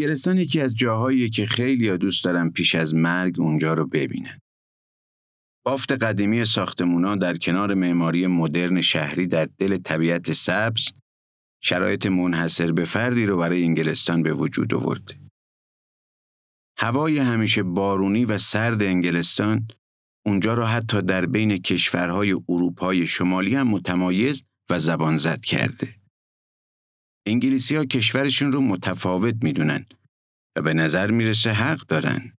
انگلستان یکی از جاهایی که خیلی دوست دارن پیش از مرگ اونجا رو ببینن. بافت قدیمی ساختمونا در کنار معماری مدرن شهری در دل طبیعت سبز شرایط منحصر به فردی رو برای انگلستان به وجود آورده. هوای همیشه بارونی و سرد انگلستان اونجا را حتی در بین کشورهای اروپای شمالی هم متمایز و زبان زد کرده. انگلیسی ها کشورشون رو متفاوت می‌دونن و به نظر می‌رسه حق دارن.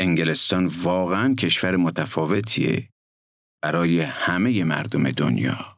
انگلستان واقعا کشور متفاوتیه برای همه مردم دنیا.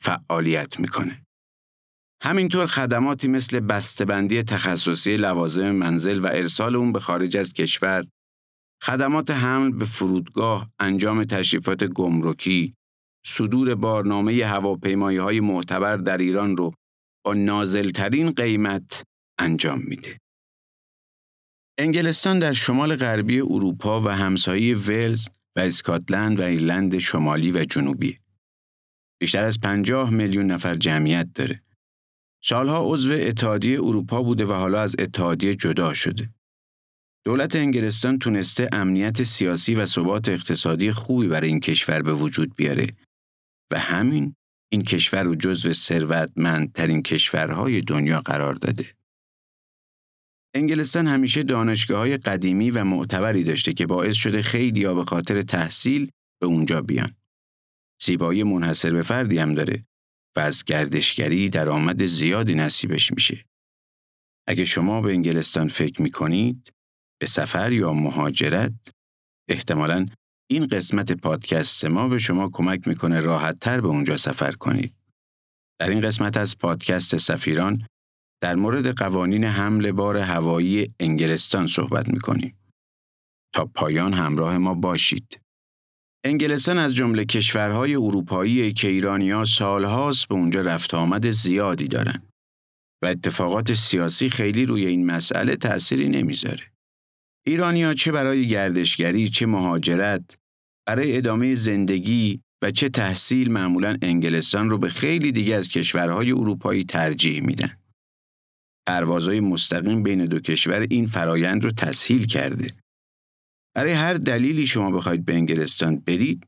فعالیت می‌کنه. همینطور خدماتی مثل بسته‌بندی تخصصی لوازم منزل و ارسال اون به خارج از کشور، خدمات حمل به فرودگاه، انجام تشریفات گمرکی، صدور بارنامه هواپیمایی های معتبر در ایران رو با نازلترین قیمت انجام میده. انگلستان در شمال غربی اروپا و همسایه ولز و اسکاتلند و ایرلند شمالی و جنوبی. بیشتر از 50 میلیون نفر جمعیت داره. سالها عضو اتحادیه اروپا بوده و حالا از اتحادیه جدا شده. دولت انگلستان تونسته امنیت سیاسی و ثبات اقتصادی خوبی برای این کشور به وجود بیاره و همین این کشور رو جزو ثروتمندترین کشورهای دنیا قرار داده. انگلستان همیشه دانشگاه های قدیمی و معتبری داشته که باعث شده خیلی به خاطر تحصیل به اونجا بیان. زیبایی منحصر به فردی هم داره و از گردشگری درآمد زیادی نصیبش میشه. اگه شما به انگلستان فکر می‌کنید به سفر یا مهاجرت احتمالاً این قسمت پادکست ما به شما کمک می‌کنه راحت تر به اونجا سفر کنید. در این قسمت از پادکست سفیران در مورد قوانین حمل بار هوایی انگلستان صحبت می‌کنیم. تا پایان همراه ما باشید. انگلستان از جمله کشورهای اروپایی که ایرانیا سالهاست به اونجا رفت آمد زیادی دارن و اتفاقات سیاسی خیلی روی این مسئله تأثیری نمی‌ذاره. ایرانیا چه برای گردشگری چه مهاجرت برای ادامه زندگی و چه تحصیل معمولا انگلستان رو به خیلی دیگه از کشورهای اروپایی ترجیح میدن. پروازهای مستقیم بین دو کشور این فرایند رو تسهیل کرده برای هر دلیلی شما بخواید به انگلستان برید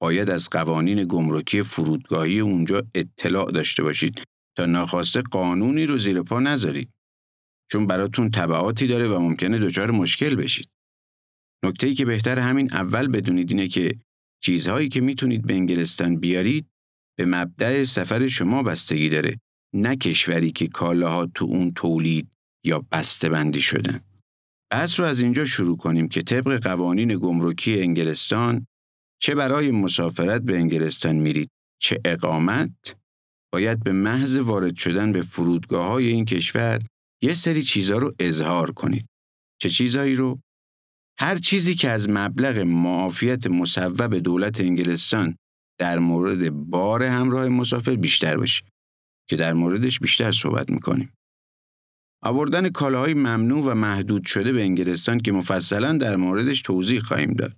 باید از قوانین گمرکی فرودگاهی اونجا اطلاع داشته باشید تا ناخواسته قانونی رو زیر پا نذارید. چون براتون تبعاتی داره و ممکنه دچار مشکل بشید. نکته ای که بهتر همین اول بدونید اینه که چیزهایی که می‌تونید به انگلستان بیارید به مبدع سفر شما بستگی داره نه کشوری که کالاها تو اون تولید یا بسته بندی شدن. بحث رو از اینجا شروع کنیم که طبق قوانین گمرکی انگلستان چه برای مسافرت به انگلستان میرید چه اقامت باید به محض وارد شدن به فرودگاه های این کشور یه سری چیزها رو اظهار کنید. چه چیزایی رو؟ هر چیزی که از مبلغ معافیت مصوب دولت انگلستان در مورد بار همراه مسافر بیشتر باشه. که در موردش بیشتر صحبت می‌کنیم. آوردن کالاهای ممنوع و محدود شده به انگلستان که مفصلا در موردش توضیح خواهیم داد.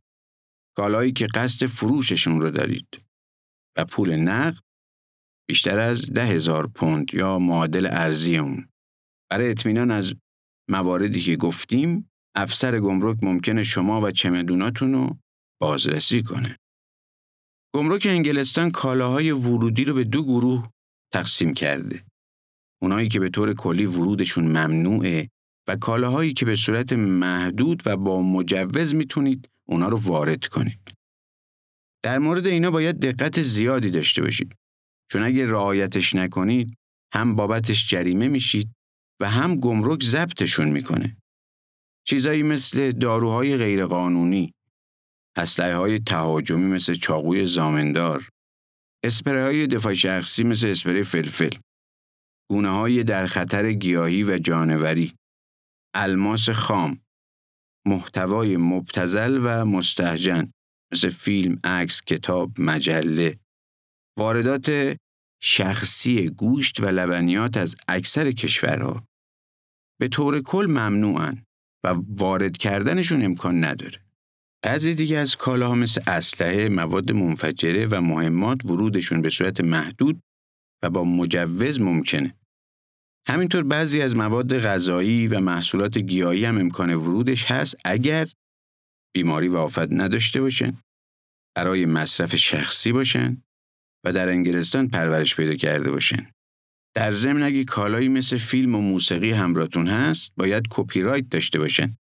کالایی که قصد فروششون رو دارید و پول نقد بیشتر از ده هزار پوند یا معادل ارزی اون. برای اطمینان از مواردی که گفتیم افسر گمرک ممکنه شما و چمدوناتون رو بازرسی کنه. گمرک انگلستان کالاهای ورودی رو به دو گروه تقسیم کرده. اونایی که به طور کلی ورودشون ممنوعه و کالاهایی که به صورت محدود و با مجوز می‌تونید اونا رو وارد کنید. در مورد اینا باید دقت زیادی داشته باشید. چون اگه رعایتش نکنید هم بابتش جریمه میشید و هم گمرک ضبطشون می‌کنه. چیزایی مثل داروهای غیرقانونی، اسلحه های تهاجمی مثل چاقوی زامندار، اسپری های دفاع شخصی مثل اسپری فلفل، گونه های در خطر گیاهی و جانوری، الماس خام، محتوای مبتزل و مستهجن مثل فیلم، عکس، کتاب، مجله، واردات شخصی گوشت و لبنیات از اکثر کشورها. به طور کل ممنوعن و وارد کردنشون امکان نداره. بعضی دیگه از کالاها مثل اسلحه، مواد منفجره و مهمات ورودشون به صورت محدود و با مجوز ممکنه. همینطور بعضی از مواد غذایی و محصولات گیاهی هم امکان ورودش هست اگر بیماری و آفت نداشته باشن، برای مصرف شخصی باشن و در انگلستان پرورش پیدا کرده باشن. در ضمن اگه کالایی مثل فیلم و موسیقی همراهتون هست، باید کپی رایت داشته باشن.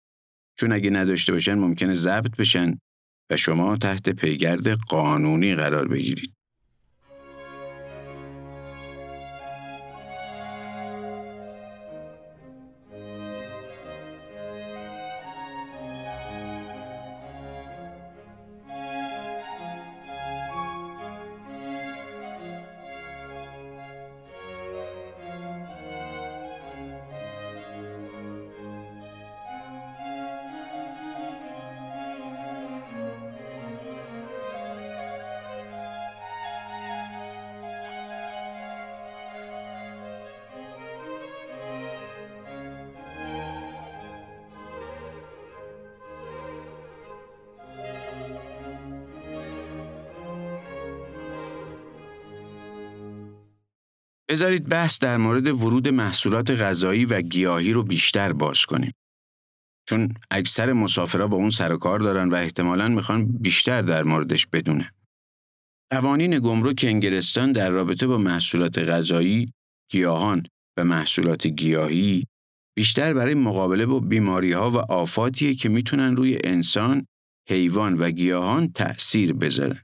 چون اگه نداشته باشن ممکنه ضبط بشن و شما تحت پیگرد قانونی قرار بگیرید. بذارید بحث در مورد ورود محصولات غذایی و گیاهی رو بیشتر باز کنیم. چون اکثر مسافرها با اون سر کار دارن و احتمالاً می‌خوان بیشتر در موردش بدونه. قوانین گمرک انگلستان در رابطه با محصولات غذایی، گیاهان و محصولات گیاهی بیشتر برای مقابله با بیماری ها و آفاتیه که می‌تونن روی انسان، حیوان و گیاهان تأثیر بذارن.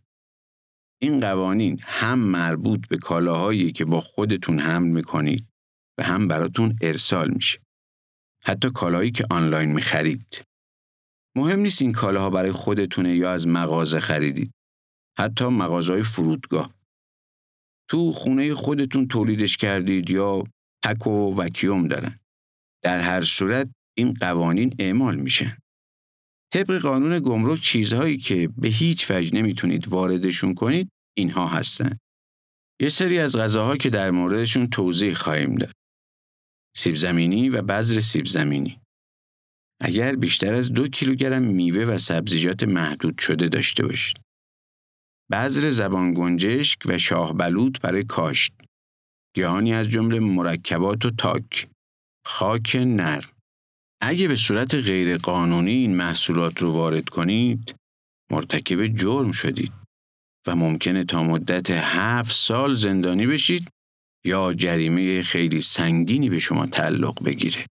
این قوانین هم مربوط به کالاهایی که با خودتون حمل می‌کنید و هم براتون ارسال میشه. حتی کالایی که آنلاین می‌خرید. مهم نیست این کالاها برای خودتونه یا از مغازه خریدید. حتی مغازهای فرودگاه. تو خونه خودتون تولیدش کردید یا پک و وکیوم دارن. در هر صورت این قوانین اعمال میشن. طبق قانون گمرک چیزهایی که به هیچ وجه نمی‌تونید واردشون کنید اینها هستند. یه سری از غذاها که در موردشون توضیح خواهیم داد. سیب زمینی و بذر سیب زمینی. اگر بیشتر از دو کیلوگرم میوه و سبزیجات محدود شده داشته باشید. بذر زبان گنجشک و شاه بلوط برای کاشت. گیاهانی از جمله مرکبات و تاک. خاک نرم. اگه به صورت غیرقانونی این محصولات رو وارد کنید، مرتکب جرم شدید و ممکنه تا مدت هفت سال زندانی بشید یا جریمه خیلی سنگینی به شما تعلق بگیره.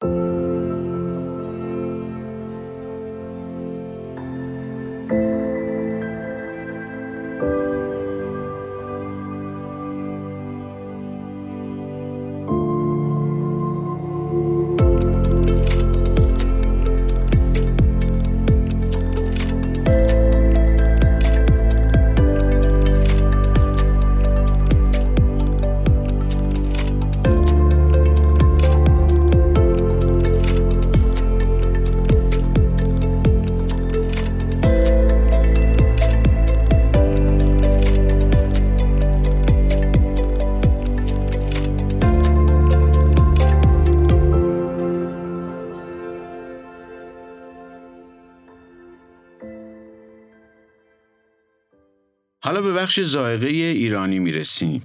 حالا به بخش زائقه ایرانی می‌رسیم.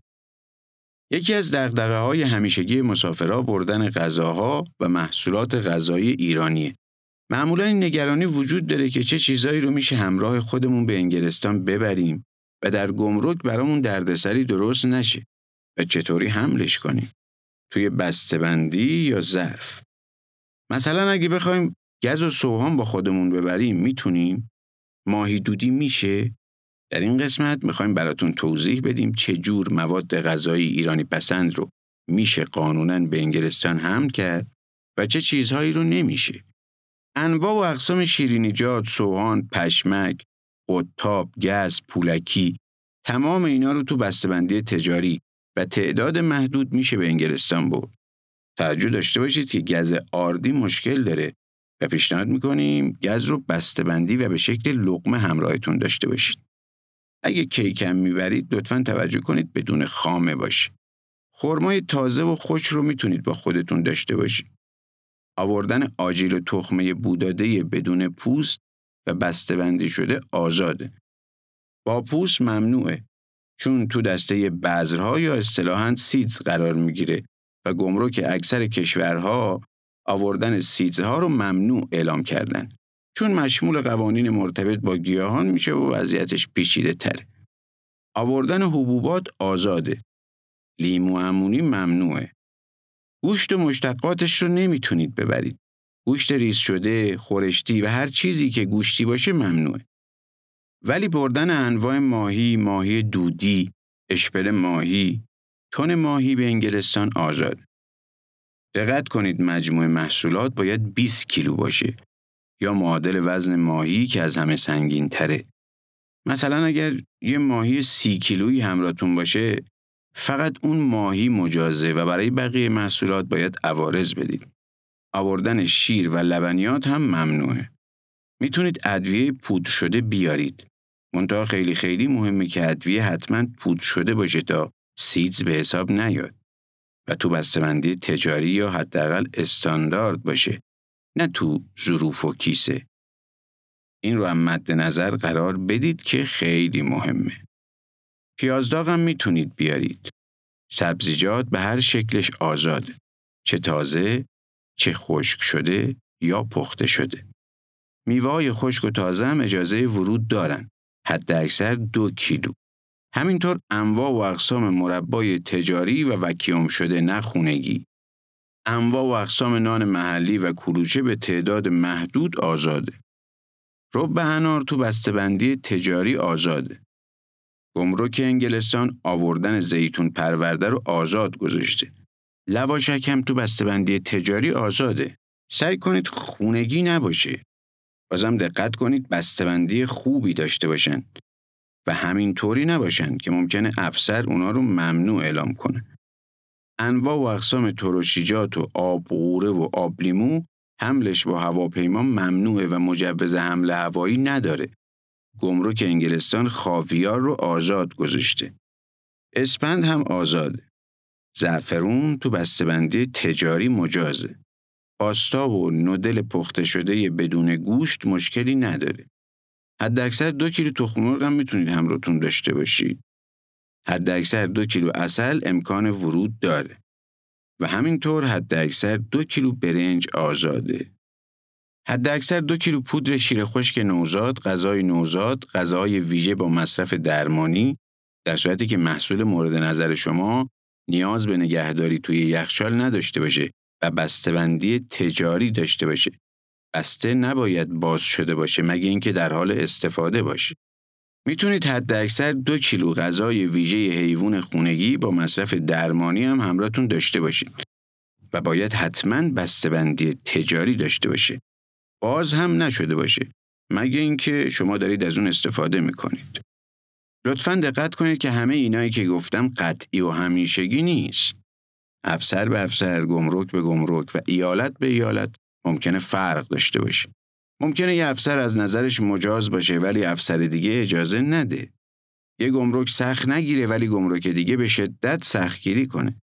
یکی از دقدقه های همیشگی مسافرها بردن غذاها و محصولات غذایی ایرانیه. معمولا این نگرانی وجود داره که چه چیزایی رو میشه همراه خودمون به انگلستان ببریم و در گمرک برامون دردسری درست نشه و چطوری حملش کنیم. توی بسته‌بندی یا ظرف. مثلا اگه بخوایم گز و سوهان با خودمون ببریم می‌تونیم؟ ماهی دودی میشه؟ در این قسمت می‌خوایم براتون توضیح بدیم چه جور مواد غذایی ایرانی پسند رو میشه قانونا به انگلستان حمل کرد و چه چیزهایی رو نمیشه. انواع و اقسام شیرینیجات، سوهان، پشمک، قطاب، گز، پولکی تمام اینا رو تو بسته‌بندی تجاری و تعداد محدود میشه به انگلستان برد. توجه داشته باشید که گز آردی مشکل داره و پیشنهاد می‌کنیم گز رو بسته‌بندی و به شکل لقمه همراهتون داشته باشید. اگه کیکم می‌برید لطفا توجه کنید بدون خامه باشه. خرمای تازه و خوش رو می‌تونید با خودتون داشته باشید. آوردن آجیل تخمه بوداده بدون پوست و بسته‌بندی شده آزاده. با پوست ممنوعه چون تو دسته بذرها یا اصطلاحاً سیدز قرار می‌گیره و گمرک اکثر کشورها آوردن سیدزها رو ممنوع اعلام کردن. چون مشمول قوانین مرتبط با گیاهان میشه و وضعیتش پیچیده تره. آوردن حبوبات آزاده. لیمو امونی ممنوعه. گوشت و مشتقاتش رو نمی‌تونید ببرید. گوشت ریز شده، خورشتی و هر چیزی که گوشتی باشه ممنوعه. ولی بردن انواع ماهی، ماهی دودی، اشپل ماهی، تن ماهی به انگلستان آزاد. دقت کنید مجموع محصولات باید 20 کیلو باشه یا معادل وزن ماهی که از همه سنگین تره. مثلا اگر یه ماهی سی کیلویی همراهتون باشه فقط اون ماهی مجازه و برای بقیه محصولات باید عوارض بدید. آوردن شیر و لبنیات هم ممنوعه. می‌تونید ادویه پودر شده بیارید. منتها خیلی خیلی مهمه که ادویه حتما پودر شده باشه تا سیدز به حساب نیاد و تو بسته‌بندی تجاری یا حداقل استاندارد باشه نه تو ظروف و کیسه. این رو هم مد نظر قرار بدید که خیلی مهمه. پیازداغ هم می‌تونید بیارید. سبزیجات به هر شکلش آزاده. چه تازه، چه خشک شده یا پخته شده. میوه خشک و تازه هم اجازه ورود دارن. حد اکثر دو کیلو. همینطور انواع و اقسام مربای تجاری و وکیوم شده نخونگی. انواع و اقسام نان محلی و کلوچه به تعداد محدود آزاده. رب انار تو بسته‌بندی تجاری آزاده. گمرک انگلستان آوردن زیتون پرورده رو آزاد گذاشته. لواشک هم تو بسته‌بندی تجاری آزاده. سعی کنید خونگی نباشه. بازم دقت کنید بسته‌بندی خوبی داشته باشن و همین طوری نباشن که ممکنه افسر اونا رو ممنوع اعلام کنه. انواع و اقسام ترشیجات و آب غوره و آب لیمو حملش با هواپیما ممنوعه و مجوز حمل هوایی نداره. گمرک انگلستان خاویار رو آزاد گذاشته. اسپند هم آزاده. زعفرون تو بسته‌بندی تجاری مجازه. پاستا و نودل پخته شده بدون گوشت مشکلی نداره. حداکثر دو کیلو تخم مرغ هم می‌تونید همراهتون داشته باشید. حداکثر دو کیلو اصل امکان ورود داره. و همینطور حداکثر دو کیلو برنج آزاده. حداکثر دو کیلو پودر شیر خشک نوزاد، غذای نوزاد، غذاهای ویژه با مصرف درمانی در صورتی که محصول مورد نظر شما نیاز به نگهداری توی یخچال نداشته باشه و بسته‌بندی تجاری داشته باشه. بسته نباید باز شده باشه مگه اینکه در حال استفاده باشه. می‌تونید حد اکثر دو کیلو غذای ویژه حیوان خونگی با مصرف درمانی هم همراهتون داشته باشید و باید حتما بسته‌بندی تجاری داشته باشه. باز هم نشده باشه مگه اینکه شما دارید از اون استفاده می‌کنید. لطفا دقت کنید که همه اینایی که گفتم قطعی و همیشگی نیست. افسر به افسر، گمرک به گمرک و ایالت به ایالت ممکنه فرق داشته باشه. ممکنه یه افسر از نظرش مجاز باشه ولی افسر دیگه اجازه نده. یه گمرک سخت نگیره ولی گمرک دیگه به شدت سختگیری کنه.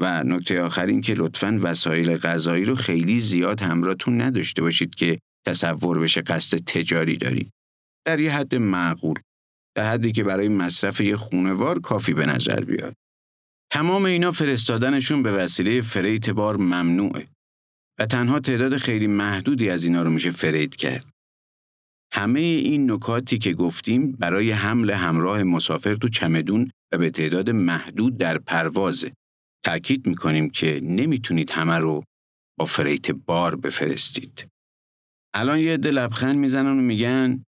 و نکته آخر این که لطفاً وسایل غذایی رو خیلی زیاد همراهتون نداشته باشید که تصور بشه قصد تجاری دارید. در یه حد معقول. در حدی که برای مصرف یه خونوار کافی به نظر بیاد. تمام اینا فرستادنشون به وسیله فریت بار ممنوعه و تنها تعداد خیلی محدودی از اینا رو میشه فرید کرد. همه این نکاتی که گفتیم برای حمل همراه مسافر تو چمدون و به تعداد محدود در پروازه. تأکید می‌کنیم که نمی‌تونید همه رو با فریت بار بفرستید. الان یه عده لبخند می‌زنن و میگن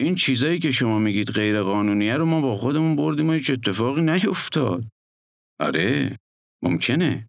این چیزایی که شما میگید غیر قانونیه رو ما با خودمون بردیم و هیچ اتفاقی نیفتاد. آره ممکنه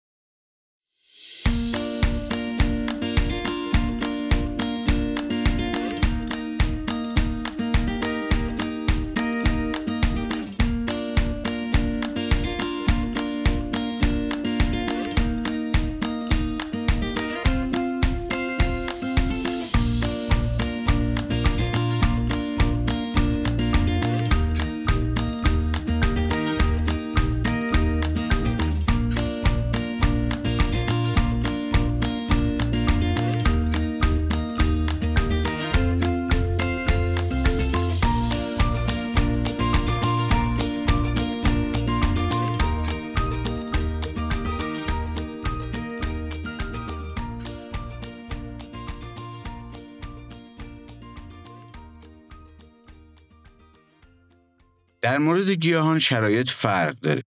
در مورد گیاهان شرایط فرق داره.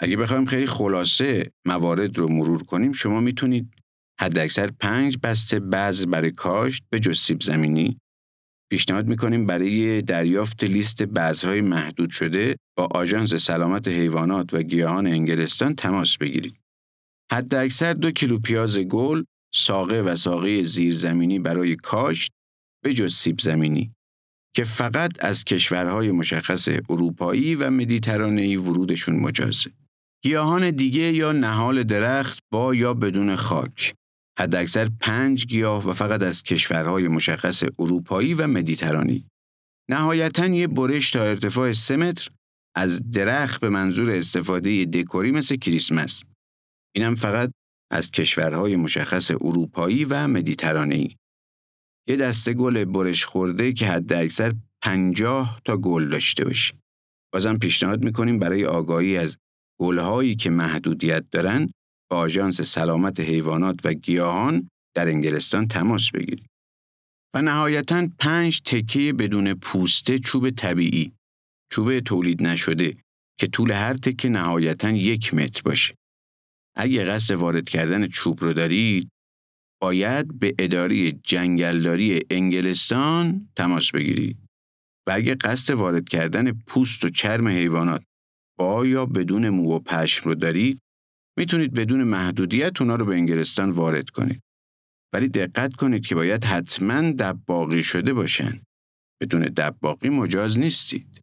اگه بخوایم خیلی خلاصه موارد رو مرور کنیم شما می‌تونید حداکثر پنج بسته بعض برای کاشت به جز سیب زمینی پیشنهاد می‌کنیم برای دریافت لیست بذرهای محدود شده با آژانس سلامت حیوانات و گیاهان انگلستان تماس بگیرید. حداکثر دو کیلو پیاز گل، ساقه و ساقه زیرزمینی برای کاشت به جز سیب زمینی که فقط از کشورهای مشخص اروپایی و مدیترانه‌ای ورودشون مجازه. گیاهان دیگه یا نهال درخت با یا بدون خاک. حداکثر پنج گیاه و فقط از کشورهای مشخص اروپایی و مدیترانی. نهایتا یه برش تا ارتفاع سه متر از درخت به منظور استفاده دکوری مثل کریسمس. اینم فقط از کشورهای مشخص اروپایی و مدیترانه‌ای. یه دسته گل برش خورده که حد اکثر پنجاه تا گل داشته باشه. بازم پیشنهاد می‌کنیم برای آگاهی از گلهایی که محدودیت دارن با آژانس سلامت حیوانات و گیاهان در انگلستان تماس بگیرید. و نهایتا پنج تکه بدون پوسته چوب طبیعی، چوب تولید نشده که طول هر تکه نهایتا یک متر باشه. اگه قصد وارد کردن چوب رو دارید، باید به اداره جنگلداری انگلستان تماس بگیرید و اگه قصد وارد کردن پوست و چرم حیوانات با یا بدون مو و پشم رو دارید می‌تونید بدون محدودیت اونا رو به انگلستان وارد کنید. ولی دقت کنید که باید حتما دباقی شده باشن. بدون دباقی مجاز نیستید.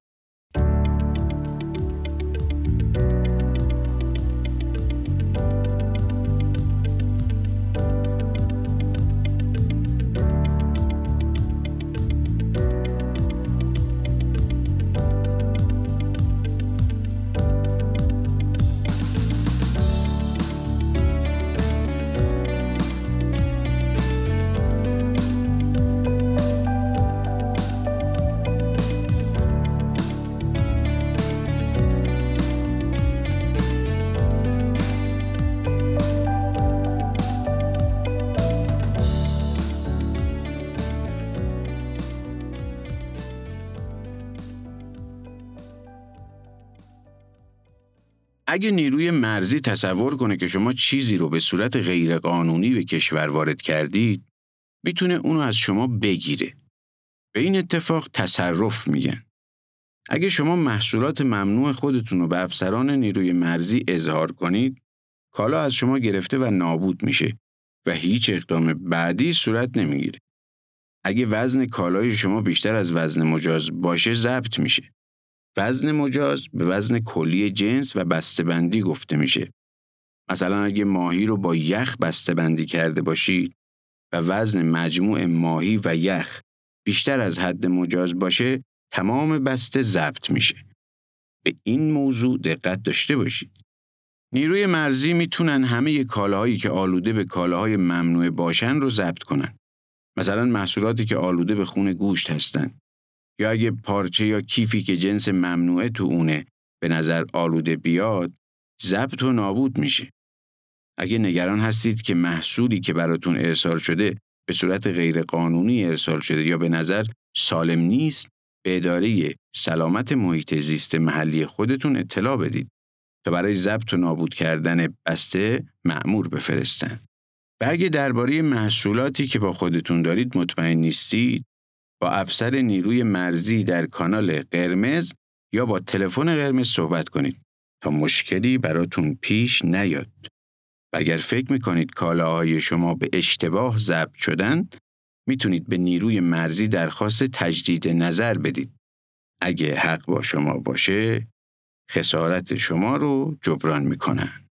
اگه نیروی مرزی تصور کنه که شما چیزی رو به صورت غیرقانونی به کشور وارد کردید، می‌تونه اونو از شما بگیره. به این اتفاق تصرف میگن. اگه شما محصولات ممنوع خودتون رو به افسران نیروی مرزی اظهار کنید، کالا از شما گرفته و نابود میشه و هیچ اقدام بعدی صورت نمی‌گیره. اگه وزن کالای شما بیشتر از وزن مجاز باشه ضبط میشه. وزن مجاز به وزن کلی جنس و بسته‌بندی گفته میشه. مثلا اگه ماهی رو با یخ بسته‌بندی کرده باشید و وزن مجموع ماهی و یخ بیشتر از حد مجاز باشه تمام بسته ضبط میشه. به این موضوع دقت داشته باشید. نیروی مرزی می‌تونن همه کالاهایی که آلوده به کالاهای ممنوع باشن رو ضبط کنن. مثلا محصولاتی که آلوده به خون گوشت هستن. یا اگه پارچه یا کیفی که جنس ممنوعه تو اونه به نظر آلوده بیاد، ضبط و نابود میشه. اگه نگران هستید که محصولی که براتون ارسال شده به صورت غیرقانونی ارسال شده یا به نظر سالم نیست، به اداره سلامت محیط زیست محلی خودتون اطلاع بدید تا برای ضبط و نابود کردن بسته معمور بفرستن. و اگه درباره محصولاتی که با خودتون دارید مطمئن نیستید، با افسر نیروی مرزی در کانال قرمز یا با تلفن قرمز صحبت کنید تا مشکلی براتون پیش نیاد. و اگر فکر می‌کنید کالاهای شما به اشتباه ضبط شدن، می‌تونید به نیروی مرزی درخواست تجدید نظر بدید. اگه حق با شما باشه، خسارت شما رو جبران می‌کنن.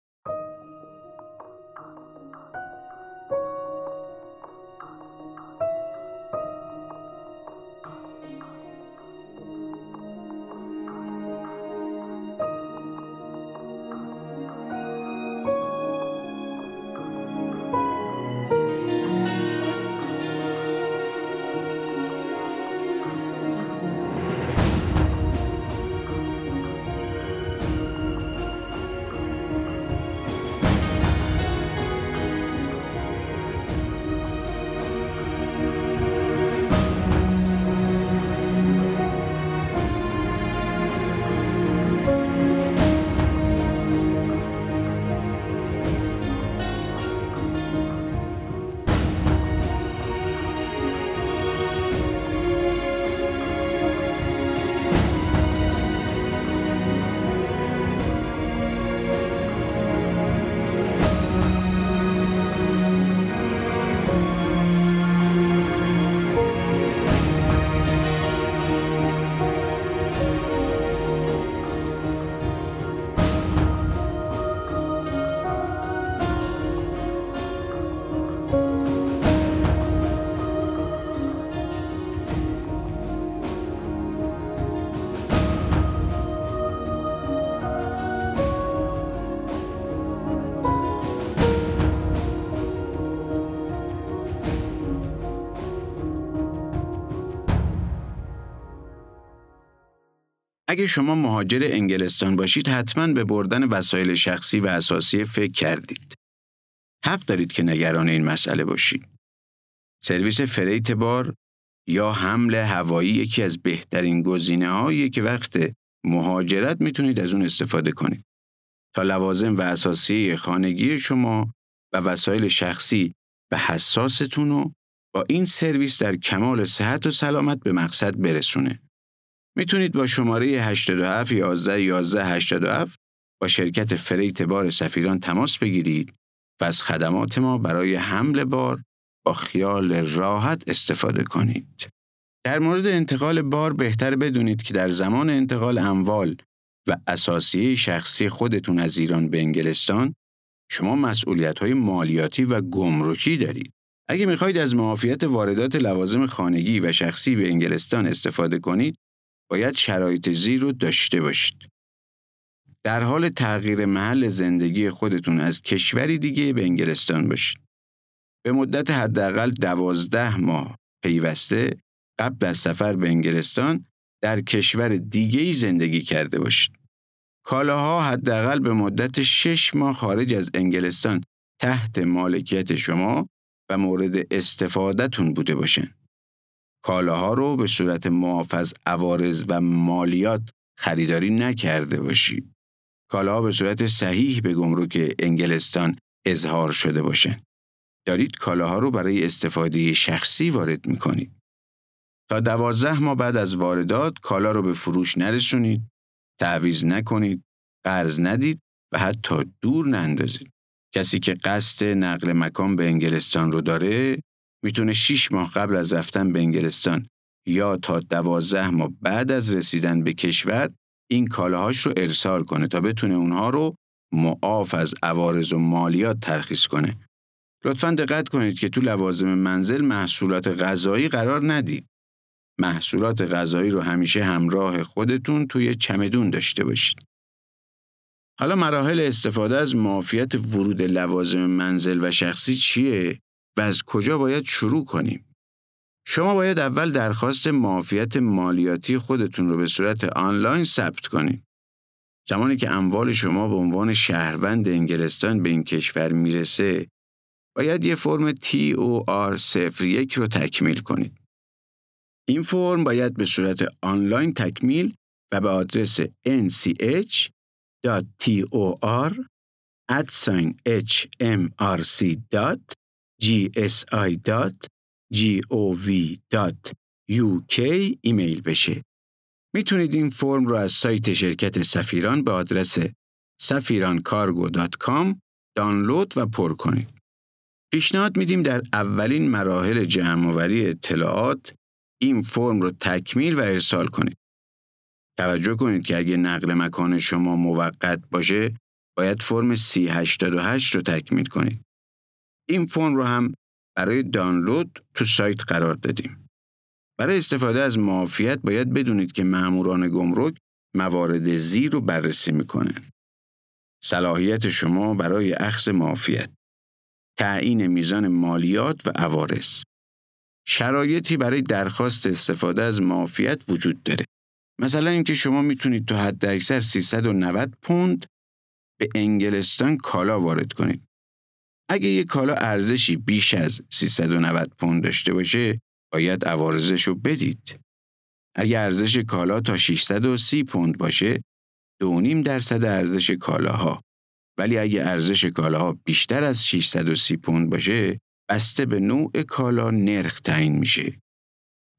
اگه شما مهاجر انگلستان باشید حتما به بردن وسایل شخصی و اساسی فکر کردید. حق دارید که نگران این مسئله باشید. سرویس فریت بار یا حمل هوایی یکی از بهترین گزینه هایی که وقت مهاجرت می‌تونید از اون استفاده کنید. تا لوازم و اساسی خانگی شما و وسایل شخصی و حساستون رو با این سرویس در کمال صحت و سلامت به مقصد برسونه. می‌تونید با شماره 87 11 11 87 با شرکت فریت بار سفیران تماس بگیرید و از خدمات ما برای حمل بار با خیال راحت استفاده کنید. در مورد انتقال بار بهتر بدونید که در زمان انتقال اموال و اساسی شخصی خودتون از ایران به انگلستان شما مسئولیت های مالیاتی و گمرکی دارید. اگه می‌خواهید از معافیت واردات لوازم خانگی و شخصی به انگلستان استفاده کنید، باید شرایط زیر رو داشته باشید. در حال تغییر محل زندگی خودتون از کشوری دیگه به انگلستان باشید. به مدت حداقل دوازده ماه پیوسته قبل از سفر به انگلستان در کشور دیگه زندگی کرده باشید. کالاها حداقل به مدت شش ماه خارج از انگلستان تحت مالکیت شما و مورد استفادهتون بوده باشند. کالاها رو به صورت معاف عوارض و مالیات خریداری نکرده باشید. کالاها به صورت صحیح به گمرک انگلستان اظهار شده باشند. دارید کالاها رو برای استفاده شخصی وارد می کنید. تا دوازده ماه بعد از واردات کالا رو به فروش نرسونید، تعویز نکنید، قرض ندید و حتی دور نندازید. کسی که قصد نقل مکان به انگلستان رو داره می‌تونه 6 ماه قبل از رفتن به انگلستان یا تا دوازده ماه بعد از رسیدن به کشور این کالاهاش رو ارسال کنه تا بتونه اونها رو معاف از عوارض و مالیات ترخیص کنه. لطفا دقت کنید که تو لوازم منزل محصولات غذایی قرار ندید. محصولات غذایی رو همیشه همراه خودتون توی چمدون داشته باشید. حالا مراحل استفاده از معافیت ورود لوازم منزل و شخصی چیه و از کجا باید شروع کنیم؟ شما باید اول درخواست معافیت مالیاتی خودتون رو به صورت آنلاین ثبت کنید. زمانی که اموال شما به عنوان شهروند انگلستان به این کشور می‌رسه، باید یه فرم TOR01 رو تکمیل کنید. این فرم باید به صورت آنلاین تکمیل و به آدرس nch.tor hmrc.gsi.gov.uk ایمیل بشه. می‌تونید این فرم رو از سایت شرکت سفیران به آدرس safirancargo.com دانلود و پر کنید. پیشنهاد میدیم در اولین مراحل جمعآوری اطلاعات این فرم رو تکمیل و ارسال کنید. توجه کنید که اگه نقل مکان شما موقت باشه باید فرم 3088 رو تکمیل کنید. این فرم رو هم برای دانلود تو سایت قرار دادیم. برای استفاده از معافیت باید بدونید که ماموران گمرک موارد زیر رو بررسی می‌کنن. صلاحیت شما برای اخذ معافیت تعیین میزان مالیات و عوارض شرایطی برای درخواست استفاده از معافیت وجود داره. مثلا اینکه شما می‌تونید تا حد اکثر 390 پوند به انگلستان کالا وارد کنید. اگه یک کالا ارزشی بیش از 390 پوند داشته باشه، باید عوارضش رو بدید. اگه ارزش کالا تا 630 پوند باشه، دونیم درصد ارزش کالاها. ولی اگه ارزش کالاها بیشتر از 630 پوند باشه، بسته به نوع کالا نرخ تعیین میشه.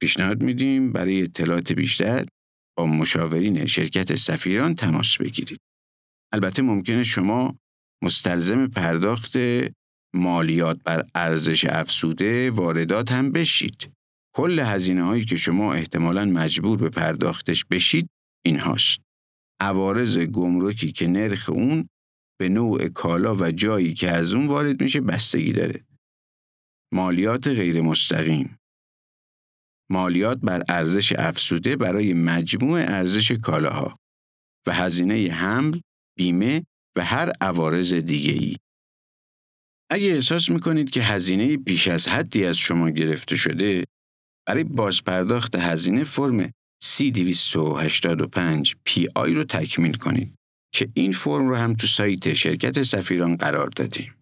پیشنهاد میدیم برای اطلاعات بیشتر با مشاورین شرکت سفیران تماس بگیرید. البته ممکنه شما مستلزم پرداخت مالیات بر ارزش افزوده واردات هم بشید. کل هزینه هایی که شما احتمالاً مجبور به پرداختش بشید این هاست. عوارض گمرکی که نرخ اون به نوع کالا و جایی که از اون وارد میشه بستگی داره. مالیات غیر مستقیم مالیات بر ارزش افزوده برای مجموع ارزش کالاها و هزینه حمل، بیمه و هر عوارض دیگه ای. اگه احساس می‌کنید که هزینه بیش از حدی از شما گرفته شده، برای بازپرداخت هزینه فرم C285 PI رو تکمیل کنید که این فرم رو هم تو سایت شرکت سفیران قرار دادیم.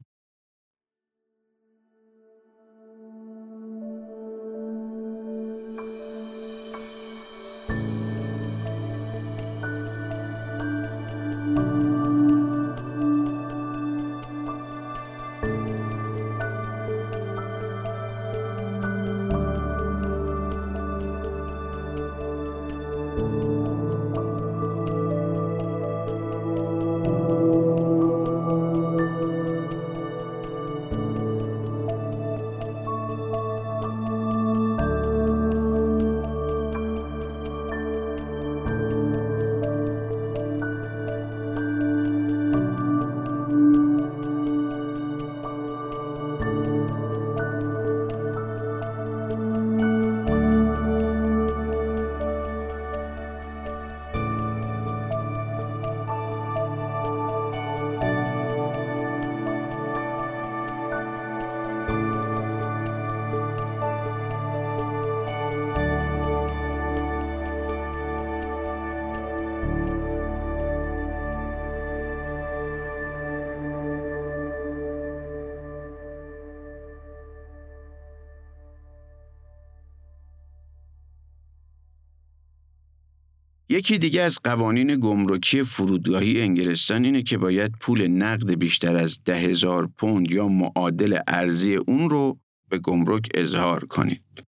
یکی دیگه از قوانین گمرکی فرودگاهی انگلستان اینه که باید پول نقد بیشتر از ده هزار پوند یا معادل ارزی اون رو به گمرک اظهار کنید.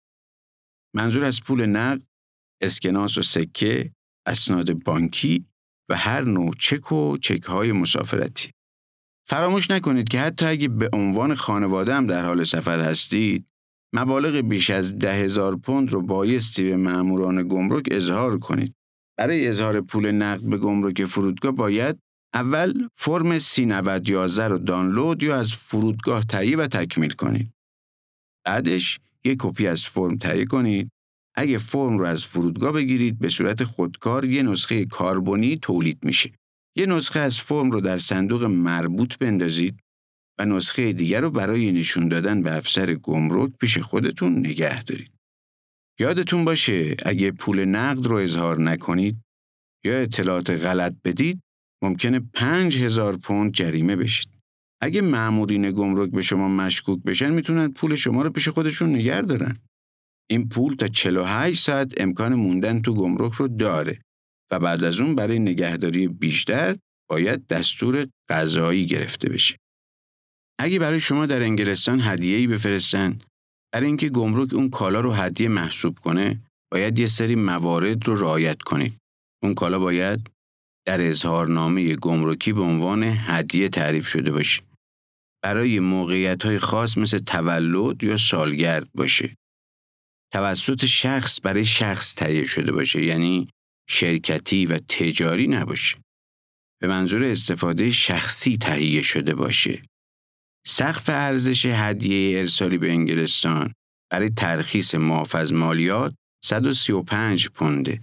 منظور از پول نقد اسکناس و سکه، اسناد بانکی و هر نوع چک و چک های مسافرتی. فراموش نکنید که حتی اگه به عنوان خانواده هم در حال سفر هستید، مبالغ بیش از ده هزار پوند رو بایستی به ماموران گمرک اظهار کنید. برای اظهار پول نقد به گمرک فرودگاه باید اول فرم سی 11 رو دانلود یا از فرودگاه تهیه و تکمیل کنید. بعدش یک کپی از فرم تهیه کنید. اگه فرم رو از فرودگاه بگیرید به صورت خودکار یه نسخه کاربونی تولید میشه. یه نسخه از فرم رو در صندوق مربوط بندازید و نسخه دیگر رو برای نشون دادن به افسر گمرک پیش خودتون نگه دارید. یادتون باشه اگه پول نقد رو اظهار نکنید یا اطلاعات غلط بدید ممکنه پنج هزار پوند جریمه بشید. اگه مأمورین گمرک به شما مشکوک بشن می‌تونن پول شما رو پیش خودشون نگه دارن. این پول تا 48 ساعت امکان موندن تو گمرک رو داره و بعد از اون برای نگهداری بیشتر باید دستور قضایی گرفته بشه. اگه برای شما در انگلستان هدیه‌ای بفرستن برای اینکه گمرک اون کالا رو هدیه محسوب کنه باید یه سری موارد رو رعایت کنید. اون کالا باید در اظهارنامه گمرکی به عنوان هدیه تعریف شده باشه. برای موقعیت های خاص مثل تولد یا سالگرد باشه. توسط شخص برای شخص تهیه شده باشه یعنی شرکتی و تجاری نباشه. به منظور استفاده شخصی تهیه شده باشه. سقف ارزش هدیه ارسالی به انگلستان برای ترخیص معاف از مالیات 135 پونده.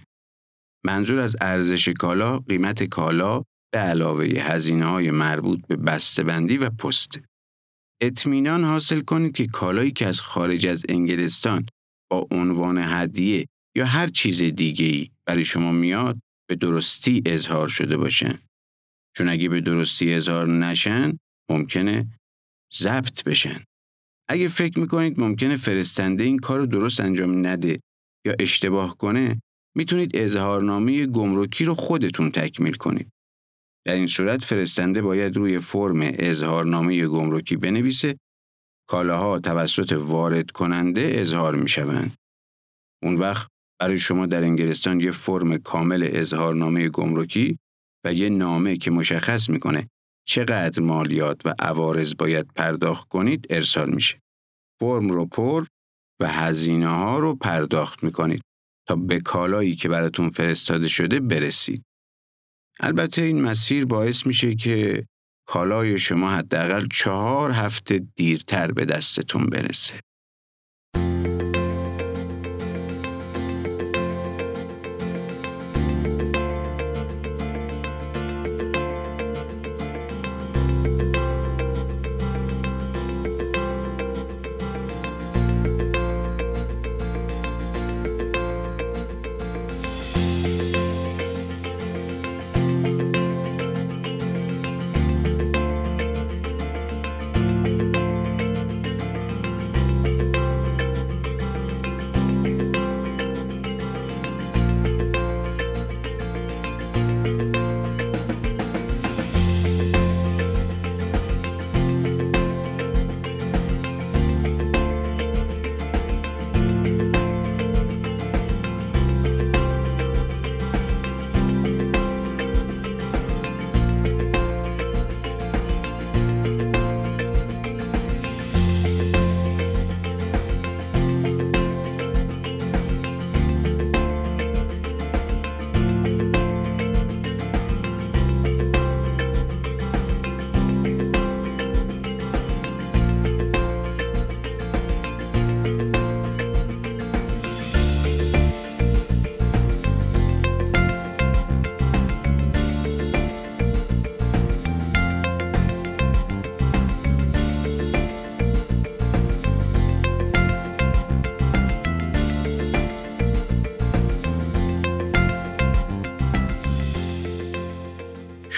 منظور از ارزش کالا قیمت کالا به علاوه هزینه های مربوط به بسته‌بندی و پست. اطمینان حاصل کنید که کالایی که از خارج از انگلستان با عنوان هدیه یا هر چیز دیگه ای برای شما میاد به درستی اظهار شده باشن. چون اگه به درستی اظهار نشن ممکنه ضبط بشن. اگه فکر می‌کنید ممکنه فرستنده این کار درست انجام نده یا اشتباه کنه می‌تونید اظهارنامه گمرکی رو خودتون تکمیل کنید. در این صورت فرستنده باید روی فرم اظهارنامه گمرکی بنویسه کالاها توسط وارد کننده اظهار می شوند. اون وقت برای شما در انگلستان یه فرم کامل اظهارنامه گمرکی و یه نامه که مشخص می‌کنه چقدر مالیات و عوارض باید پرداخت کنید ارسال میشه. فرم رو پر و هزینه ها رو پرداخت می‌کنید تا به کالایی که براتون فرستاده شده برسید. البته این مسیر باعث میشه که کالای شما حداقل چهار هفته دیرتر به دستتون برسه.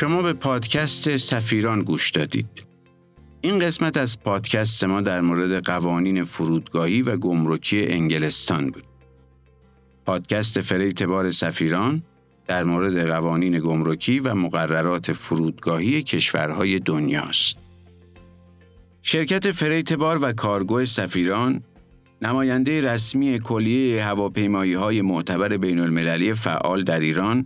شما به پادکست سفیران گوش دادید. این قسمت از پادکست ما در مورد قوانین فرودگاهی و گمرکی انگلستان بود. پادکست freight بار سفیران در مورد قوانین گمرکی و مقررات فرودگاهی کشورهای دنیاست. شرکت freight بار و کارگو سفیران نماینده رسمی کلیه هواپیمایی های معتبر بین المللی فعال در ایران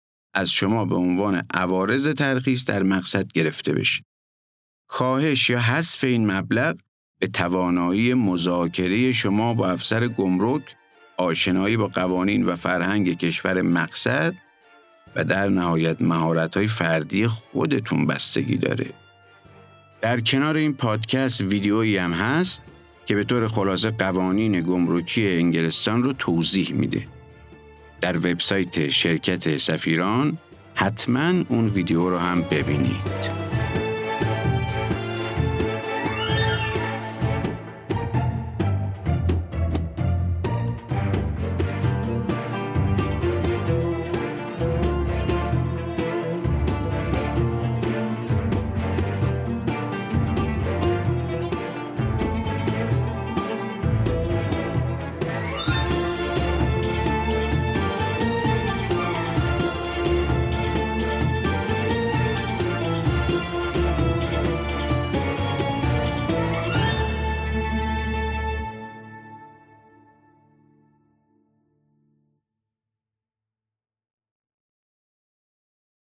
از شما به عنوان عوارض ترخیص در مقصد گرفته بشه. کاهش یا حذف این مبلغ به توانایی مذاکره شما با افسر گمرک، آشنایی با قوانین و فرهنگ کشور مقصد و در نهایت مهارت‌های فردی خودتون بستگی داره. در کنار این پادکست ویدیویی هم هست که به طور خلاصه قوانین گمرکی انگلستان رو توضیح میده. در وبسایت شرکت سفیران حتما اون ویدیو رو هم ببینید.